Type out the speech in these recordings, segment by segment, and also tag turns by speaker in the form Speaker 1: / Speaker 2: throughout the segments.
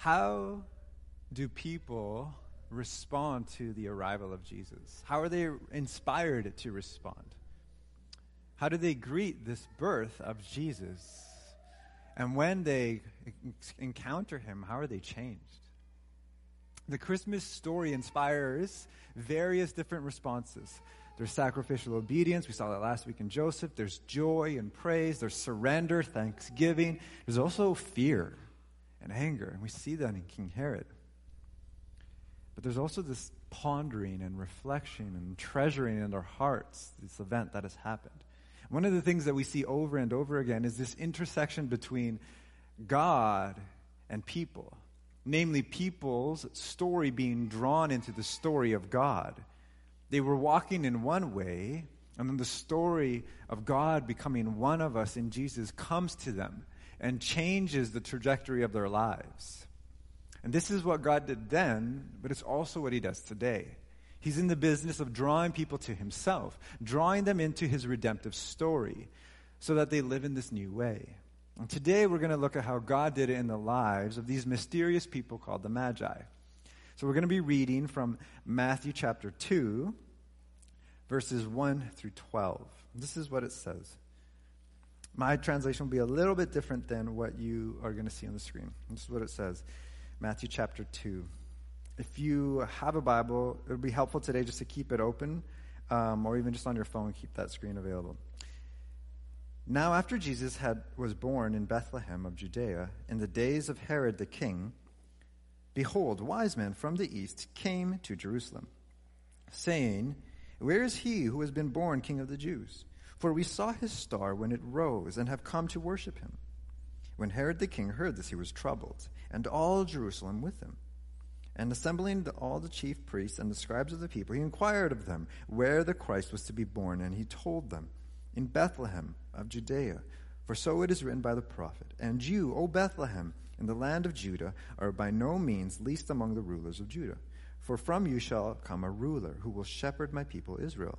Speaker 1: How do people respond to the arrival of Jesus? How are they inspired to respond? How do they greet this birth of Jesus? And when they encounter him, how are they changed? The Christmas story inspires various different responses. There's sacrificial obedience. We saw that last week in Joseph. There's joy and praise. There's surrender, thanksgiving. There's also fear and anger. And we see that in King Herod. But there's also this pondering and reflection and treasuring in our hearts this event that has happened. One of the things that we see over and over again is this intersection between God and people, namely, people's story being drawn into the story of God. They were walking in one way, and then the story of God becoming one of us in Jesus comes to them and changes the trajectory of their lives. And this is what God did then, but it's also what He does today. He's in the business of drawing people to Himself, drawing them into His redemptive story so that they live in this new way. And today we're going to look at how God did it in the lives of these mysterious people called the Magi. So we're going to be reading from Matthew chapter 2, verses 1 through 12. This is what it says. My translation will be a little bit different than what you are going to see on the screen. This is what it says Matthew chapter 2. If you have a Bible, it would be helpful today just to keep it open, um, or even just on your phone, keep that screen available. Now, after Jesus had, was born in Bethlehem of Judea, in the days of Herod the king, Behold, wise men from the east came to Jerusalem, saying, Where is he who has been born king of the Jews? For we saw his star when it rose and have come to worship him. When Herod the king heard this, he was troubled, and all Jerusalem with him. And assembling the, all the chief priests and the scribes of the people, he inquired of them where the Christ was to be born, and he told them, In Bethlehem of Judea, for so it is written by the prophet, And you, O Bethlehem, in the land of Judah are by no means least among the rulers of Judah. For from you shall come a ruler who will shepherd my people Israel.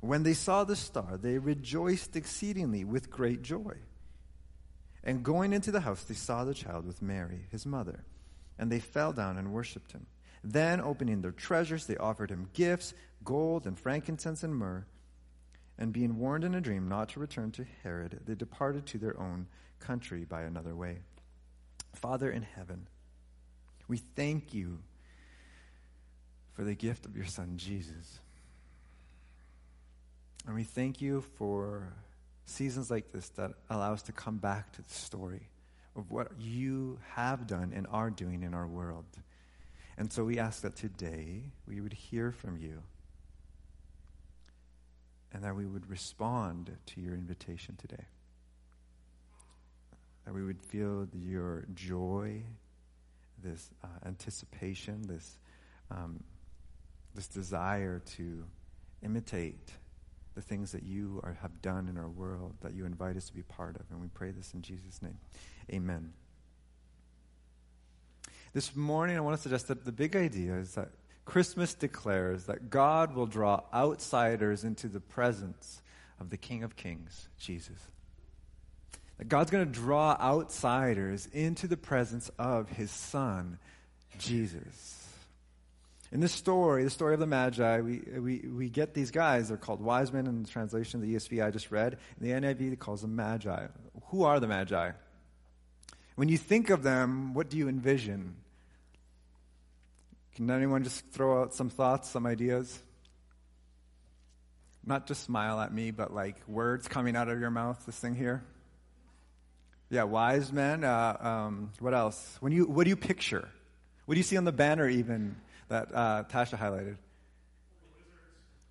Speaker 1: When they saw the star, they rejoiced exceedingly with great joy. And going into the house, they saw the child with Mary, his mother, and they fell down and worshipped him. Then, opening their treasures, they offered him gifts gold and frankincense and myrrh. And being warned in a dream not to return to Herod, they departed to their own country by another way. Father in heaven, we thank you for the gift of your Son, Jesus. And we thank you for seasons like this that allow us to come back to the story of what you have done and are doing in our world. And so we ask that today we would hear from you and that we would respond to your invitation today that we would feel your joy, this uh, anticipation, this, um, this desire to imitate the things that you are, have done in our world, that you invite us to be part of. And we pray this in Jesus' name. Amen. This morning, I want to suggest that the big idea is that Christmas declares that God will draw outsiders into the presence of the King of Kings, Jesus. That God's going to draw outsiders into the presence of his son, Jesus. In this story, the story of the Magi, we, we, we get these guys. They're called wise men in the translation of the ESV I just read. In the NIV, calls them Magi. Who are the Magi? When you think of them, what do you envision? Can anyone just throw out some thoughts, some ideas? Not just smile at me, but like words coming out of your mouth, this thing here. Yeah, wise men. Uh, um, what else? When you, what do you picture? What do you see on the banner even that uh, Tasha highlighted?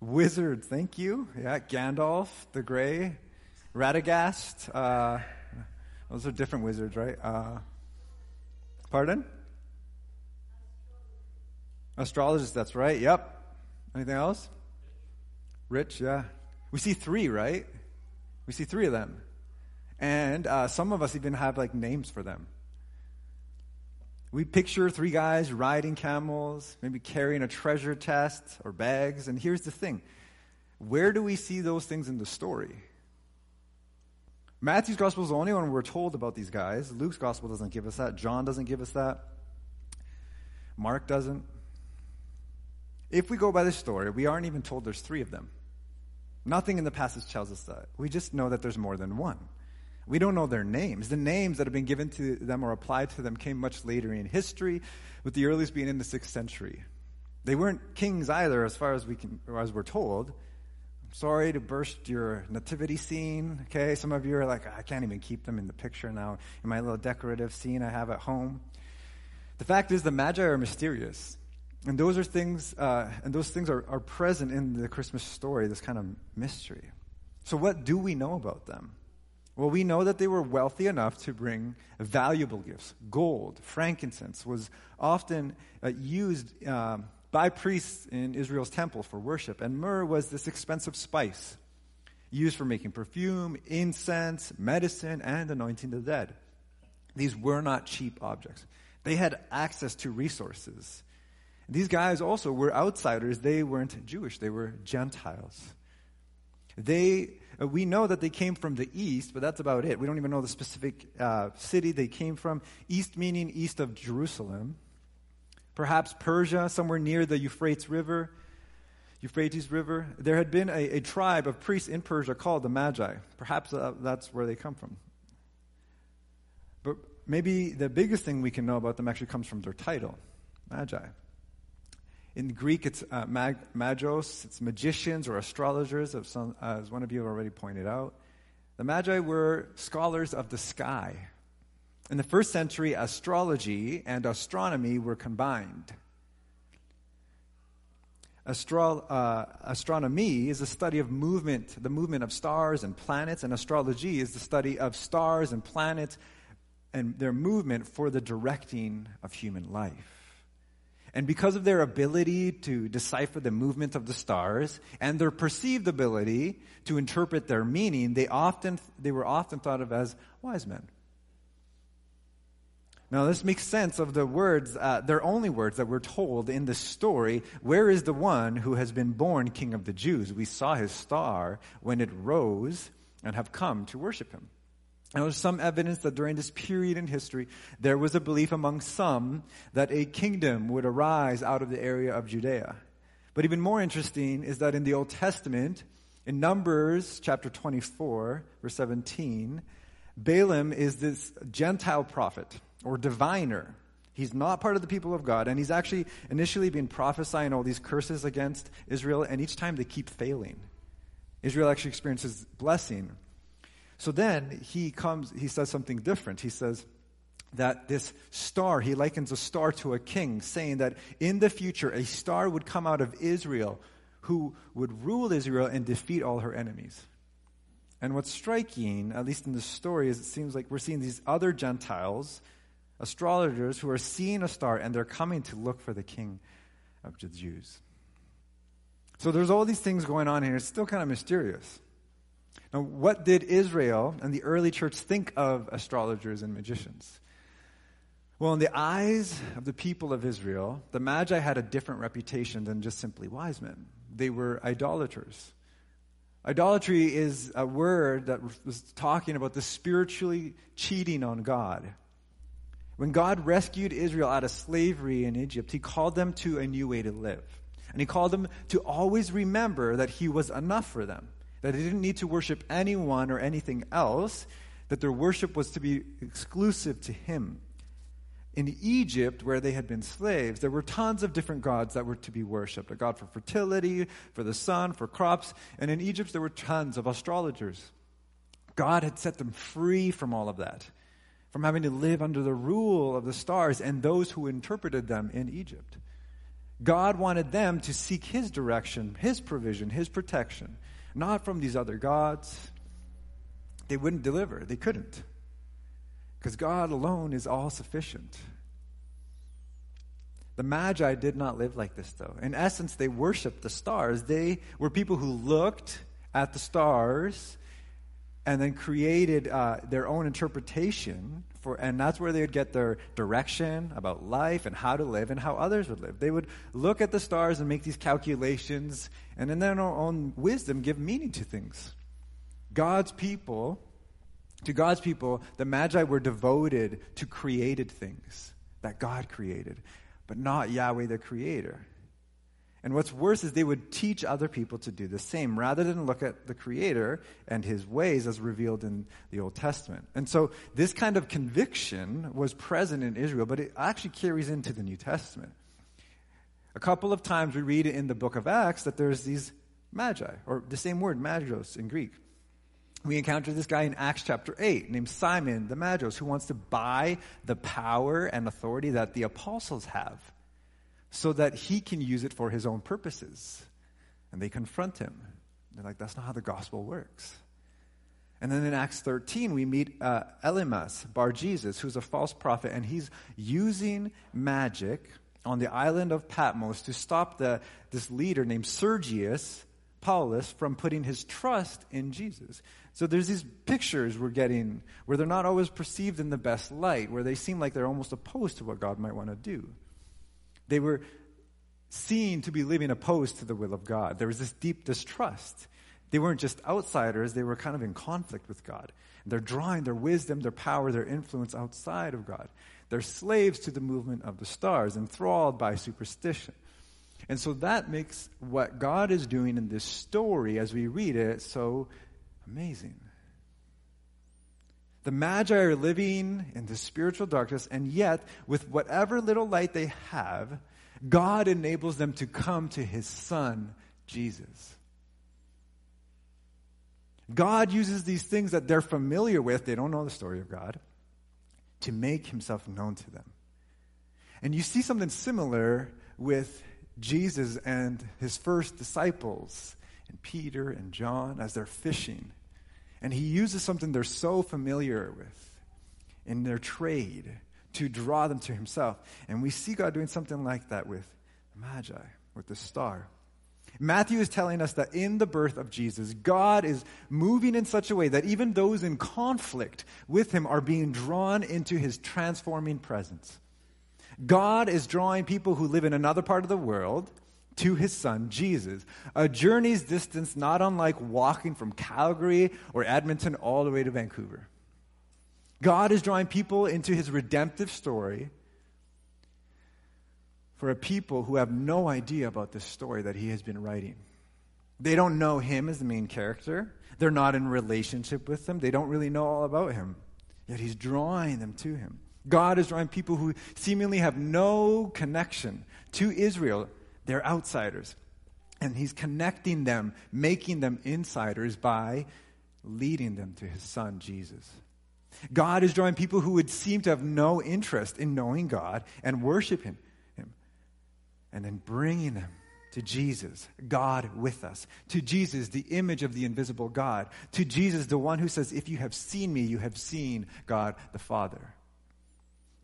Speaker 1: Wizards. Wizards, thank you. Yeah, Gandalf, the Grey, Radagast. Uh, those are different wizards, right? Uh, pardon? Astrologist, that's right. Yep. Anything else? Rich, yeah. We see three, right? We see three of them. And uh, some of us even have like names for them. We picture three guys riding camels, maybe carrying a treasure chest or bags. And here's the thing where do we see those things in the story? Matthew's gospel is the only one we're told about these guys. Luke's gospel doesn't give us that. John doesn't give us that. Mark doesn't. If we go by this story, we aren't even told there's three of them. Nothing in the passage tells us that. We just know that there's more than one. We don't know their names. The names that have been given to them or applied to them came much later in history, with the earliest being in the sixth century. They weren't kings either, as far as we can, as we're told. I'm sorry to burst your nativity scene. Okay, some of you are like, I can't even keep them in the picture now in my little decorative scene I have at home. The fact is, the Magi are mysterious. And those are things, uh, and those things are, are present in the Christmas story, this kind of mystery. So, what do we know about them? Well, we know that they were wealthy enough to bring valuable gifts. Gold, frankincense was often uh, used uh, by priests in Israel's temple for worship, and myrrh was this expensive spice used for making perfume, incense, medicine, and anointing the dead. These were not cheap objects. They had access to resources. These guys also were outsiders. They weren't Jewish, they were Gentiles. They, uh, we know that they came from the east, but that's about it. We don't even know the specific uh, city they came from. East meaning east of Jerusalem. Perhaps Persia, somewhere near the Euphrates River. Euphrates River. There had been a, a tribe of priests in Persia called the Magi. Perhaps uh, that's where they come from. But maybe the biggest thing we can know about them actually comes from their title, Magi. In Greek, it's uh, mag- magos, it's magicians or astrologers, some, uh, as one of you have already pointed out. The Magi were scholars of the sky. In the first century, astrology and astronomy were combined. Astro- uh, astronomy is the study of movement, the movement of stars and planets, and astrology is the study of stars and planets and their movement for the directing of human life. And because of their ability to decipher the movement of the stars and their perceived ability to interpret their meaning, they often they were often thought of as wise men. Now, this makes sense of the words, uh, they're only words that we're told in the story. Where is the one who has been born King of the Jews? We saw his star when it rose and have come to worship him. Now, there's some evidence that during this period in history, there was a belief among some that a kingdom would arise out of the area of Judea. But even more interesting is that in the Old Testament, in Numbers chapter 24, verse 17, Balaam is this Gentile prophet or diviner. He's not part of the people of God, and he's actually initially been prophesying all these curses against Israel, and each time they keep failing. Israel actually experiences blessing. So then he comes, he says something different. He says that this star, he likens a star to a king, saying that in the future a star would come out of Israel who would rule Israel and defeat all her enemies. And what's striking, at least in the story, is it seems like we're seeing these other Gentiles, astrologers, who are seeing a star and they're coming to look for the king of the Jews. So there's all these things going on here. It's still kind of mysterious. Now, what did Israel and the early church think of astrologers and magicians? Well, in the eyes of the people of Israel, the Magi had a different reputation than just simply wise men. They were idolaters. Idolatry is a word that was talking about the spiritually cheating on God. When God rescued Israel out of slavery in Egypt, He called them to a new way to live. And He called them to always remember that He was enough for them that they didn't need to worship anyone or anything else, that their worship was to be exclusive to Him. In Egypt, where they had been slaves, there were tons of different gods that were to be worshipped a god for fertility, for the sun, for crops. And in Egypt, there were tons of astrologers. God had set them free from all of that, from having to live under the rule of the stars and those who interpreted them in Egypt. God wanted them to seek His direction, His provision, His protection not from these other gods. They wouldn't deliver, they couldn't. Because God alone is all sufficient. The Magi did not live like this, though. In essence, they worshiped the stars. They were people who looked at the stars and then created uh, their own interpretation for, and that's where they would get their direction about life and how to live and how others would live. They would look at the stars and make these calculations, and in their own wisdom, give meaning to things. God's people, to God's people, the Magi were devoted to created things that God created, but not Yahweh the Creator. And what's worse is they would teach other people to do the same rather than look at the Creator and His ways as revealed in the Old Testament. And so this kind of conviction was present in Israel, but it actually carries into the New Testament. A couple of times we read in the book of Acts that there's these magi, or the same word, magos in Greek. We encounter this guy in Acts chapter 8 named Simon the Magos who wants to buy the power and authority that the apostles have so that he can use it for his own purposes. And they confront him. They're like, that's not how the gospel works. And then in Acts 13, we meet uh, Bar Jesus, who's a false prophet, and he's using magic on the island of Patmos to stop the, this leader named Sergius Paulus from putting his trust in Jesus. So there's these pictures we're getting where they're not always perceived in the best light, where they seem like they're almost opposed to what God might want to do. They were seen to be living opposed to the will of God. There was this deep distrust. They weren't just outsiders, they were kind of in conflict with God. They're drawing their wisdom, their power, their influence outside of God. They're slaves to the movement of the stars, enthralled by superstition. And so that makes what God is doing in this story as we read it so amazing. The Magi are living in the spiritual darkness, and yet, with whatever little light they have, God enables them to come to His Son, Jesus. God uses these things that they're familiar with, they don't know the story of God, to make Himself known to them. And you see something similar with Jesus and His first disciples, and Peter and John, as they're fishing. And he uses something they're so familiar with in their trade to draw them to himself. And we see God doing something like that with the Magi, with the star. Matthew is telling us that in the birth of Jesus, God is moving in such a way that even those in conflict with him are being drawn into his transforming presence. God is drawing people who live in another part of the world to his son, Jesus. A journey's distance not unlike walking from Calgary or Edmonton all the way to Vancouver. God is drawing people into his redemptive story for a people who have no idea about this story that he has been writing. They don't know him as the main character. They're not in relationship with him. They don't really know all about him. Yet he's drawing them to him. God is drawing people who seemingly have no connection to Israel they're outsiders. And he's connecting them, making them insiders by leading them to his son, Jesus. God is drawing people who would seem to have no interest in knowing God and worshiping him. And then bringing them to Jesus, God with us. To Jesus, the image of the invisible God. To Jesus, the one who says, If you have seen me, you have seen God the Father.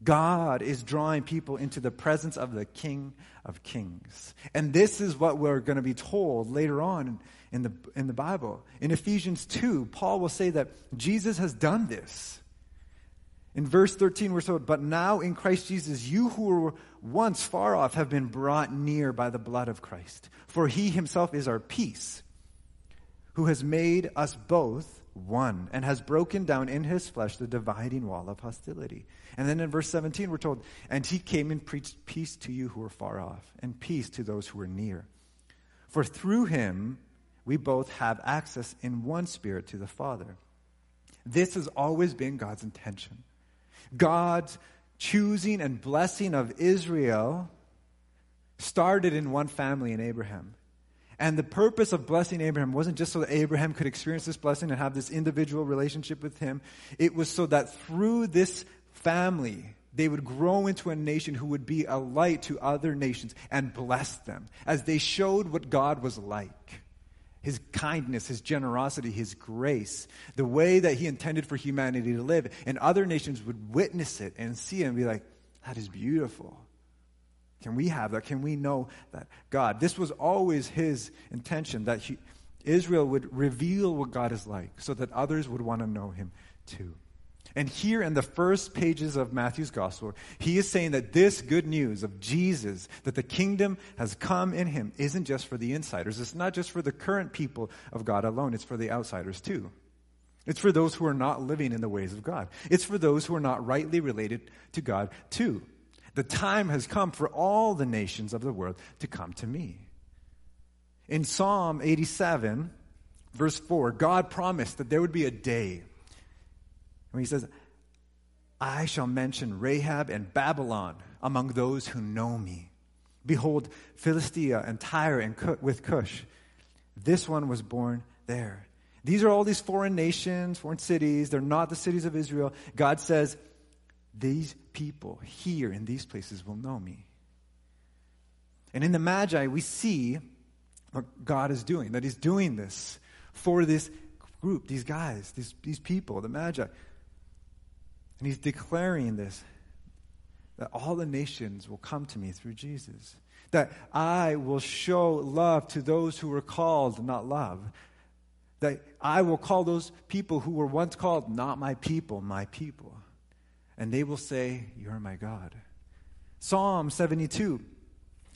Speaker 1: God is drawing people into the presence of the King of Kings. And this is what we're going to be told later on in the, in the Bible. In Ephesians 2, Paul will say that Jesus has done this. In verse 13, we're told, But now in Christ Jesus, you who were once far off have been brought near by the blood of Christ. For he himself is our peace, who has made us both one and has broken down in his flesh the dividing wall of hostility. And then in verse 17, we're told, And he came and preached peace to you who were far off, and peace to those who were near. For through him we both have access in one spirit to the Father. This has always been God's intention. God's choosing and blessing of Israel started in one family in Abraham. And the purpose of blessing Abraham wasn't just so that Abraham could experience this blessing and have this individual relationship with him. It was so that through this family, they would grow into a nation who would be a light to other nations and bless them as they showed what God was like. His kindness, His generosity, His grace, the way that He intended for humanity to live. And other nations would witness it and see it and be like, that is beautiful. Can we have that? Can we know that God? This was always his intention that he, Israel would reveal what God is like so that others would want to know him too. And here in the first pages of Matthew's gospel, he is saying that this good news of Jesus, that the kingdom has come in him, isn't just for the insiders. It's not just for the current people of God alone, it's for the outsiders too. It's for those who are not living in the ways of God. It's for those who are not rightly related to God too. The time has come for all the nations of the world to come to me. In Psalm 87, verse 4, God promised that there would be a day when he says, I shall mention Rahab and Babylon among those who know me. Behold, Philistia and Tyre and with Cush. This one was born there. These are all these foreign nations, foreign cities. They're not the cities of Israel. God says, These people here in these places will know me. And in the Magi, we see what God is doing, that He's doing this for this group, these guys, these, these people, the Magi. And He's declaring this that all the nations will come to me through Jesus. That I will show love to those who were called, not love that I will call those people who were once called not my people, my people. And they will say, You're my God. Psalm 72.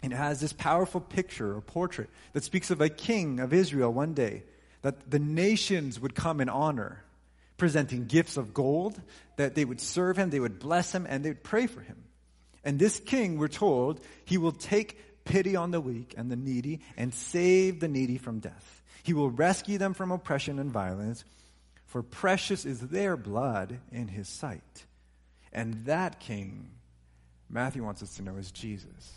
Speaker 1: It has this powerful picture or portrait that speaks of a king of Israel one day, that the nations would come in honor, presenting gifts of gold, that they would serve him, they would bless him, and they would pray for him. And this king, we're told, he will take pity on the weak and the needy and save the needy from death. He will rescue them from oppression and violence, for precious is their blood in his sight. And that king, Matthew wants us to know, is Jesus.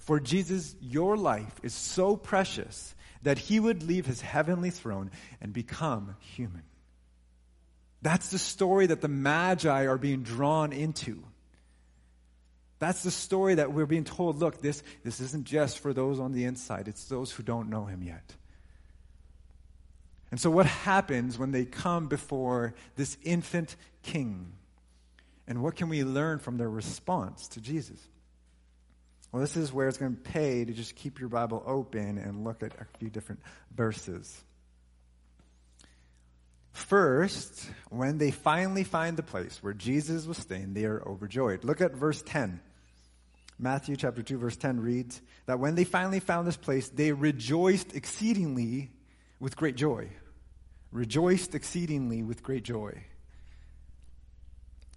Speaker 1: For Jesus, your life is so precious that he would leave his heavenly throne and become human. That's the story that the Magi are being drawn into. That's the story that we're being told look, this, this isn't just for those on the inside, it's those who don't know him yet. And so, what happens when they come before this infant king? And what can we learn from their response to Jesus? Well, this is where it's going to pay to just keep your Bible open and look at a few different verses. First, when they finally find the place where Jesus was staying, they are overjoyed. Look at verse 10. Matthew chapter 2 verse 10 reads that when they finally found this place, they rejoiced exceedingly with great joy. Rejoiced exceedingly with great joy.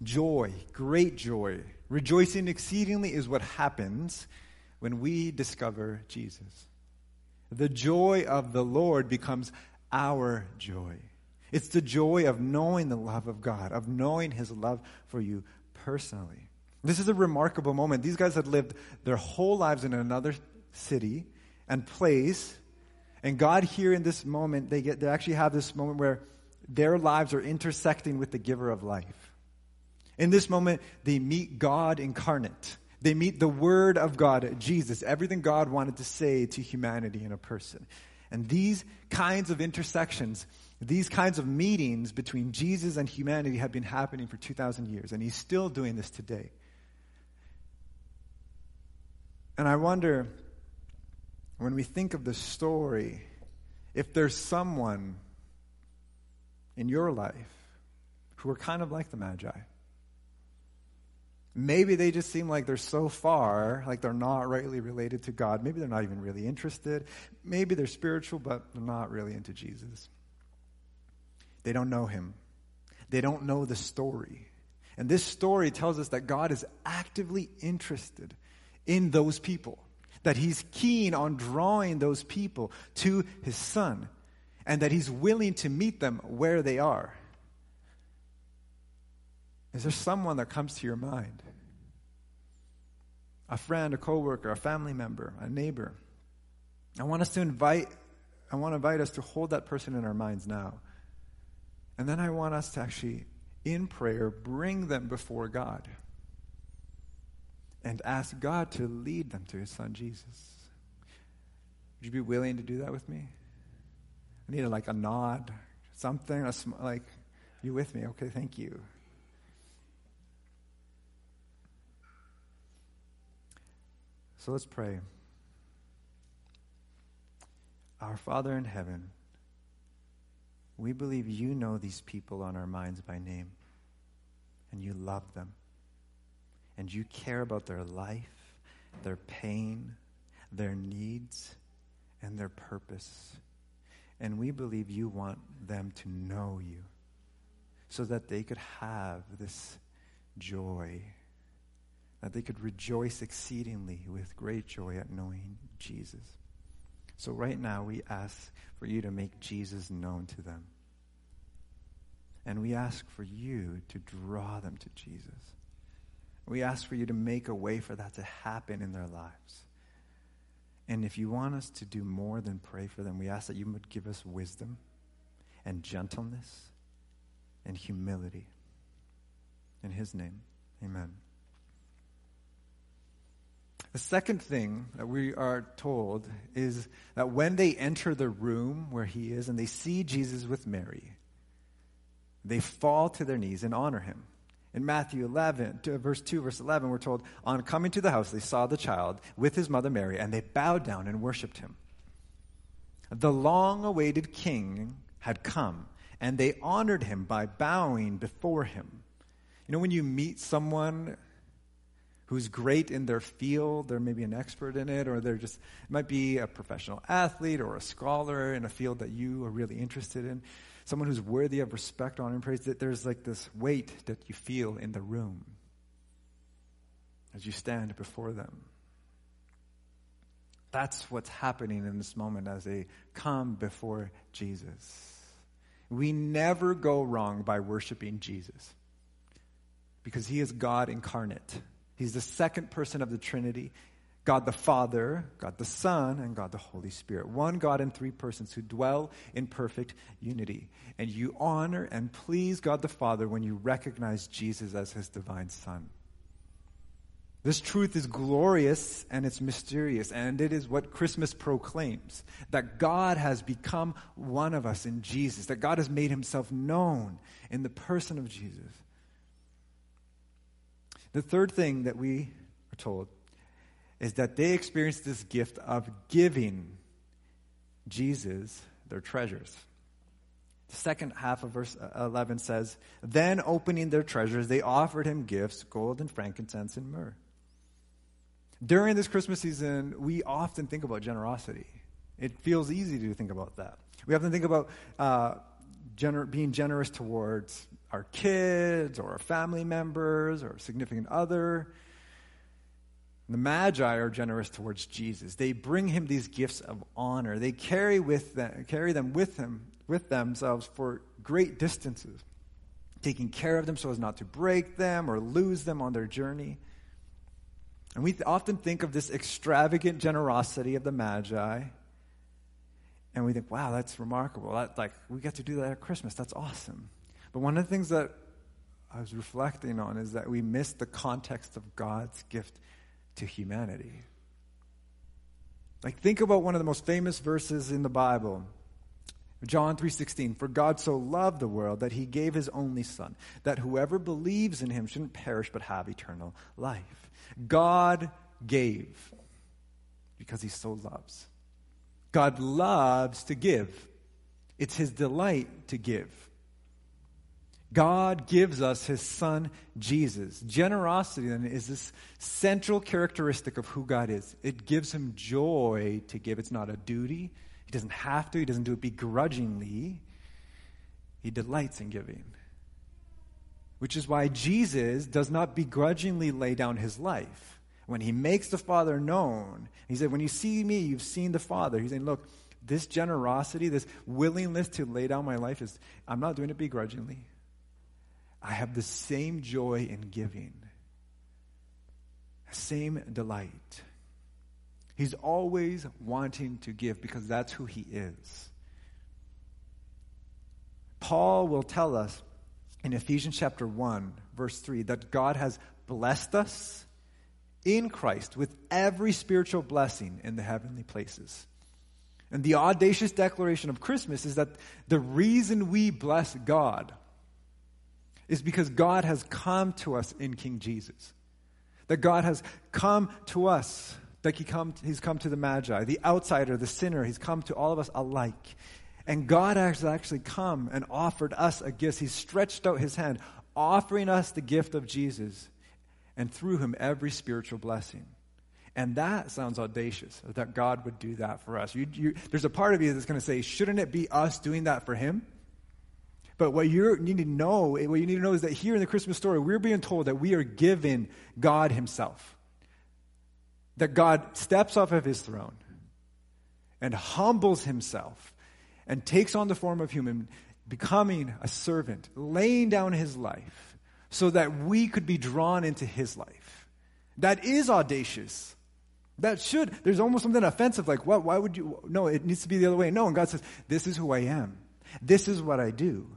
Speaker 1: Joy, great joy. Rejoicing exceedingly is what happens when we discover Jesus. The joy of the Lord becomes our joy. It's the joy of knowing the love of God, of knowing His love for you personally. This is a remarkable moment. These guys had lived their whole lives in another city and place. And God here in this moment, they get they actually have this moment where their lives are intersecting with the giver of life. In this moment, they meet God incarnate. They meet the Word of God, Jesus, everything God wanted to say to humanity in a person. And these kinds of intersections, these kinds of meetings between Jesus and humanity have been happening for 2,000 years. And He's still doing this today. And I wonder, when we think of the story, if there's someone in your life who are kind of like the Magi. Maybe they just seem like they're so far, like they're not rightly related to God. Maybe they're not even really interested. Maybe they're spiritual, but they're not really into Jesus. They don't know Him, they don't know the story. And this story tells us that God is actively interested in those people, that he's keen on drawing those people to his son, and that he's willing to meet them where they are. Is there someone that comes to your mind? A friend, a coworker, a family member, a neighbor. I want us to invite I want to invite us to hold that person in our minds now. And then I want us to actually in prayer bring them before God and ask God to lead them to his son Jesus. Would you be willing to do that with me? I need a, like a nod, something, a sm- like, you with me? Okay, thank you. So let's pray. Our Father in heaven, we believe you know these people on our minds by name, and you love them, and you care about their life, their pain, their needs, and their purpose. And we believe you want them to know you so that they could have this joy, that they could rejoice exceedingly with great joy at knowing Jesus. So, right now, we ask for you to make Jesus known to them. And we ask for you to draw them to Jesus. We ask for you to make a way for that to happen in their lives. And if you want us to do more than pray for them, we ask that you would give us wisdom and gentleness and humility. In his name, amen. The second thing that we are told is that when they enter the room where he is and they see Jesus with Mary, they fall to their knees and honor him. In Matthew 11, verse 2, verse 11, we're told, On coming to the house, they saw the child with his mother Mary, and they bowed down and worshiped him. The long awaited king had come, and they honored him by bowing before him. You know, when you meet someone who's great in their field, they're maybe an expert in it, or they're just, it might be a professional athlete or a scholar in a field that you are really interested in, someone who's worthy of respect, honor, and praise, that there's like this weight that you feel in the room as you stand before them. That's what's happening in this moment as they come before Jesus. We never go wrong by worshiping Jesus because he is God incarnate. He's the second person of the Trinity. God the Father, God the Son, and God the Holy Spirit. One God in three persons who dwell in perfect unity. And you honor and please God the Father when you recognize Jesus as his divine Son. This truth is glorious and it's mysterious, and it is what Christmas proclaims that God has become one of us in Jesus, that God has made himself known in the person of Jesus. The third thing that we are told is that they experienced this gift of giving Jesus their treasures. The second half of verse 11 says, Then opening their treasures, they offered him gifts, gold and frankincense and myrrh. During this Christmas season, we often think about generosity. It feels easy to think about that. We often think about uh, gener- being generous towards our kids or our family members or significant other. The Magi are generous towards Jesus. They bring him these gifts of honor. They carry with them, carry them with him, with themselves for great distances, taking care of them so as not to break them or lose them on their journey. And we often think of this extravagant generosity of the Magi, and we think, wow, that's remarkable. That, like, we get to do that at Christmas. That's awesome. But one of the things that I was reflecting on is that we miss the context of God's gift to humanity. Like think about one of the most famous verses in the Bible. John 3:16 For God so loved the world that he gave his only son that whoever believes in him shouldn't perish but have eternal life. God gave because he so loves. God loves to give. It's his delight to give. God gives us his son Jesus. Generosity then is this central characteristic of who God is. It gives him joy to give. It's not a duty. He doesn't have to, he doesn't do it begrudgingly. He delights in giving. Which is why Jesus does not begrudgingly lay down his life. When he makes the Father known, he said, When you see me, you've seen the Father. He's saying, Look, this generosity, this willingness to lay down my life is, I'm not doing it begrudgingly. I have the same joy in giving, same delight. He's always wanting to give because that's who he is. Paul will tell us in Ephesians chapter 1, verse 3, that God has blessed us in Christ with every spiritual blessing in the heavenly places. And the audacious declaration of Christmas is that the reason we bless God is because God has come to us in King Jesus. That God has come to us Like he come, he's come to the Magi, the outsider, the sinner. He's come to all of us alike. And God has actually come and offered us a gift. He stretched out his hand, offering us the gift of Jesus, and through him, every spiritual blessing. And that sounds audacious, that God would do that for us. You, you, there's a part of you that's going to say, shouldn't it be us doing that for him? But what you need to know, what you need to know is that here in the Christmas story, we're being told that we are given God Himself. That God steps off of His throne and humbles Himself and takes on the form of human, becoming a servant, laying down His life so that we could be drawn into His life. That is audacious. That should, there's almost something offensive, like, what, why would you? No, it needs to be the other way. No, and God says, this is who I am. This is what I do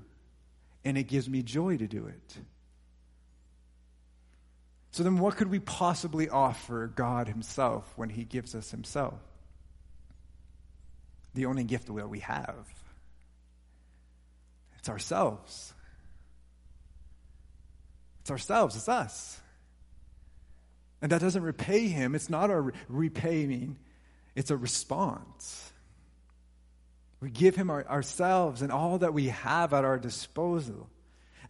Speaker 1: and it gives me joy to do it. So then, what could we possibly offer God Himself when He gives us Himself? The only gift that we have it's ourselves. It's ourselves, it's us. And that doesn't repay Him. It's not a repaying, it's a response. We give him our, ourselves and all that we have at our disposal.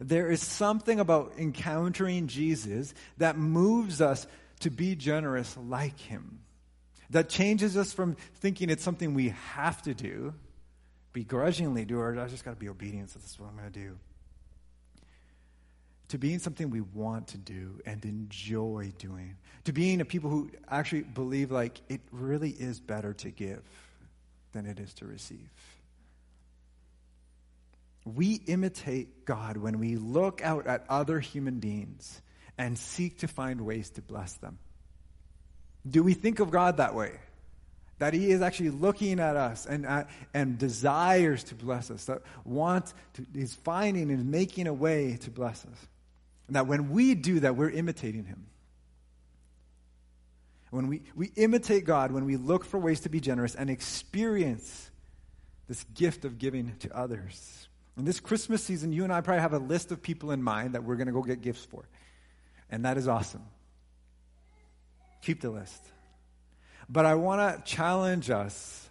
Speaker 1: There is something about encountering Jesus that moves us to be generous like him. That changes us from thinking it's something we have to do, begrudgingly do, or I just got to be obedient, so this is what I'm going to do. To being something we want to do and enjoy doing. To being a people who actually believe like it really is better to give than it is to receive. We imitate God when we look out at other human beings and seek to find ways to bless them. Do we think of God that way? That He is actually looking at us and, uh, and desires to bless us, that wants to, He's finding and making a way to bless us. And that when we do that, we're imitating Him. When we, we imitate God, when we look for ways to be generous and experience this gift of giving to others. In this Christmas season, you and I probably have a list of people in mind that we're going to go get gifts for. And that is awesome. Keep the list. But I want to challenge us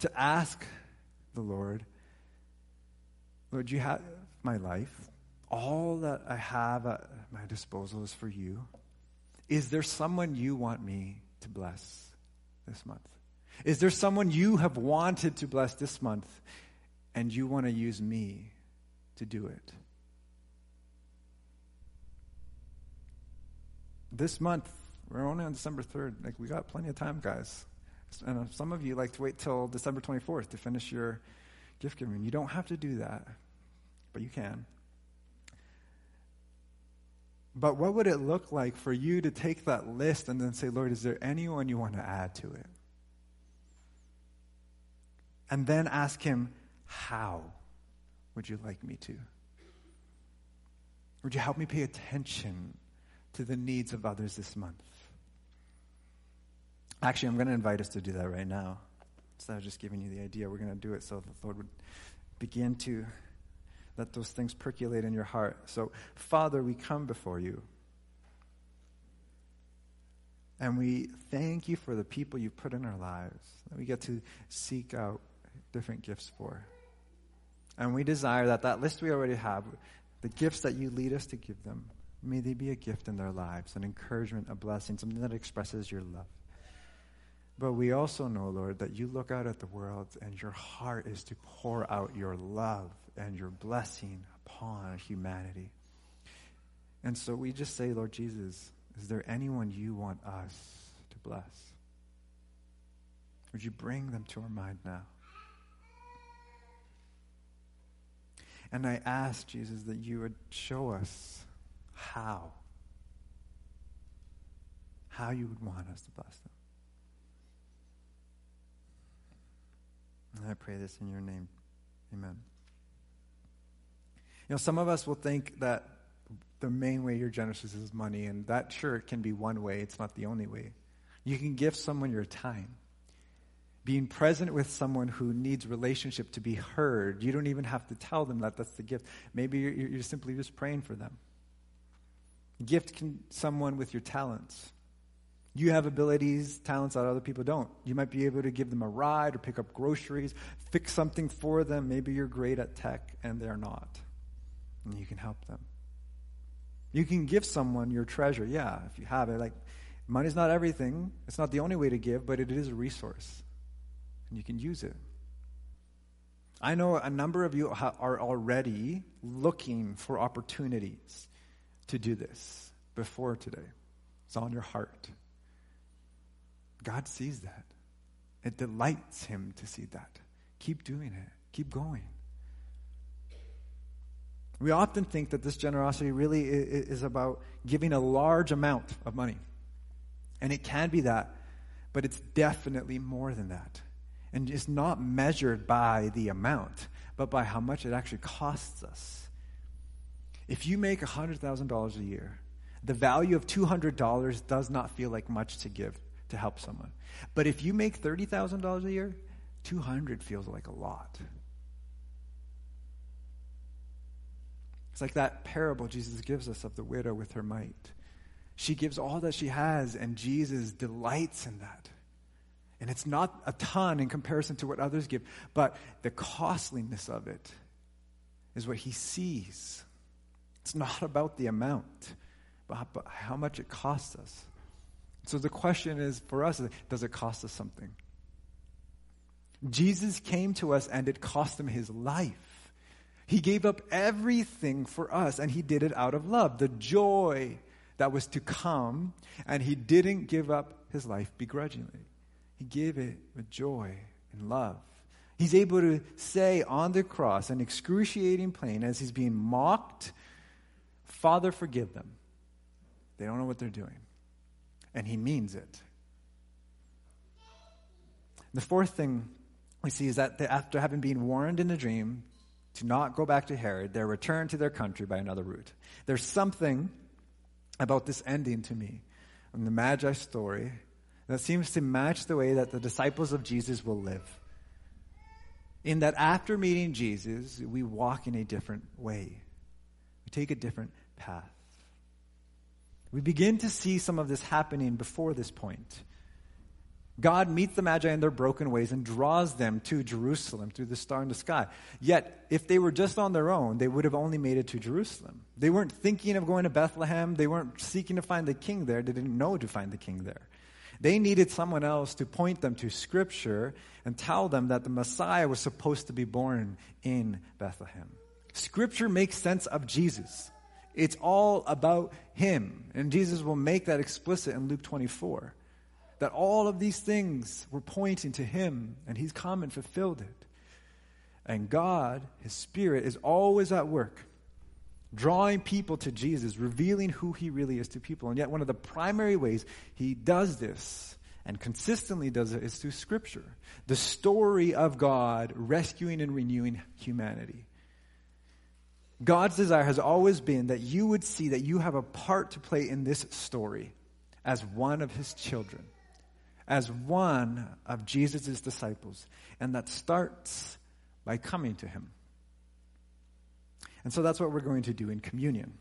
Speaker 1: to ask the Lord, Lord, you have my life. All that I have at my disposal is for you. Is there someone you want me to bless this month? Is there someone you have wanted to bless this month and you want to use me to do it? This month, we're only on December 3rd. Like, we got plenty of time, guys. And uh, some of you like to wait till December 24th to finish your gift giving. You don't have to do that, but you can. But what would it look like for you to take that list and then say, Lord, is there anyone you want to add to it? And then ask Him, how would you like me to? Would you help me pay attention to the needs of others this month? Actually, I'm going to invite us to do that right now. Instead of just giving you the idea, we're going to do it so the Lord would begin to let those things percolate in your heart. So, Father, we come before you. And we thank you for the people you put in our lives that we get to seek out different gifts for. And we desire that that list we already have, the gifts that you lead us to give them, may they be a gift in their lives, an encouragement, a blessing, something that expresses your love. But we also know, Lord, that you look out at the world and your heart is to pour out your love and your blessing upon humanity. And so we just say, Lord Jesus, is there anyone you want us to bless? Would you bring them to our mind now? And I ask, Jesus, that you would show us how. How you would want us to bless them. And I pray this in your name. Amen. You know, some of us will think that the main way you're generous is money, and that sure can be one way. It's not the only way. You can give someone your time. Being present with someone who needs relationship to be heard. You don't even have to tell them that that's the gift. Maybe you're, you're simply just praying for them. Gift can someone with your talents. You have abilities, talents that other people don't. You might be able to give them a ride or pick up groceries, fix something for them. Maybe you're great at tech and they're not. And you can help them. You can give someone your treasure, yeah, if you have it. Like, money's not everything. It's not the only way to give, but it is a resource. And you can use it. I know a number of you are already looking for opportunities to do this before today. It's on your heart. God sees that. It delights him to see that. Keep doing it. Keep going. We often think that this generosity really is about giving a large amount of money. And it can be that, but it's definitely more than that. And it's not measured by the amount, but by how much it actually costs us. If you make $100,000 a year, the value of $200 does not feel like much to give to help someone. But if you make $30,000 a year, 200 feels like a lot. It's like that parable Jesus gives us of the widow with her mite. She gives all that she has, and Jesus delights in that. And it's not a ton in comparison to what others give, but the costliness of it is what he sees. It's not about the amount, but how much it costs us. So the question is for us does it cost us something? Jesus came to us and it cost him his life. He gave up everything for us and he did it out of love, the joy that was to come, and he didn't give up his life begrudgingly. He gave it with joy and love. He's able to say on the cross, an excruciating pain, as he's being mocked, Father, forgive them. They don't know what they're doing. And he means it. The fourth thing we see is that after having been warned in a dream to not go back to Herod, they're returned to their country by another route. There's something about this ending to me, in the Magi story, that seems to match the way that the disciples of Jesus will live. In that after meeting Jesus, we walk in a different way, we take a different path. We begin to see some of this happening before this point. God meets the Magi in their broken ways and draws them to Jerusalem through the star in the sky. Yet, if they were just on their own, they would have only made it to Jerusalem. They weren't thinking of going to Bethlehem. They weren't seeking to find the king there. They didn't know to find the king there. They needed someone else to point them to Scripture and tell them that the Messiah was supposed to be born in Bethlehem. Scripture makes sense of Jesus. It's all about Him. And Jesus will make that explicit in Luke 24 that all of these things were pointing to him, and he's come and fulfilled it. And God, his Spirit, is always at work, drawing people to Jesus, revealing who he really is to people. And yet, one of the primary ways he does this and consistently does it is through Scripture the story of God rescuing and renewing humanity. God's desire has always been that you would see that you have a part to play in this story as one of his children as one of Jesus' disciples. And that starts by coming to him. And so that's what we're going to do in communion.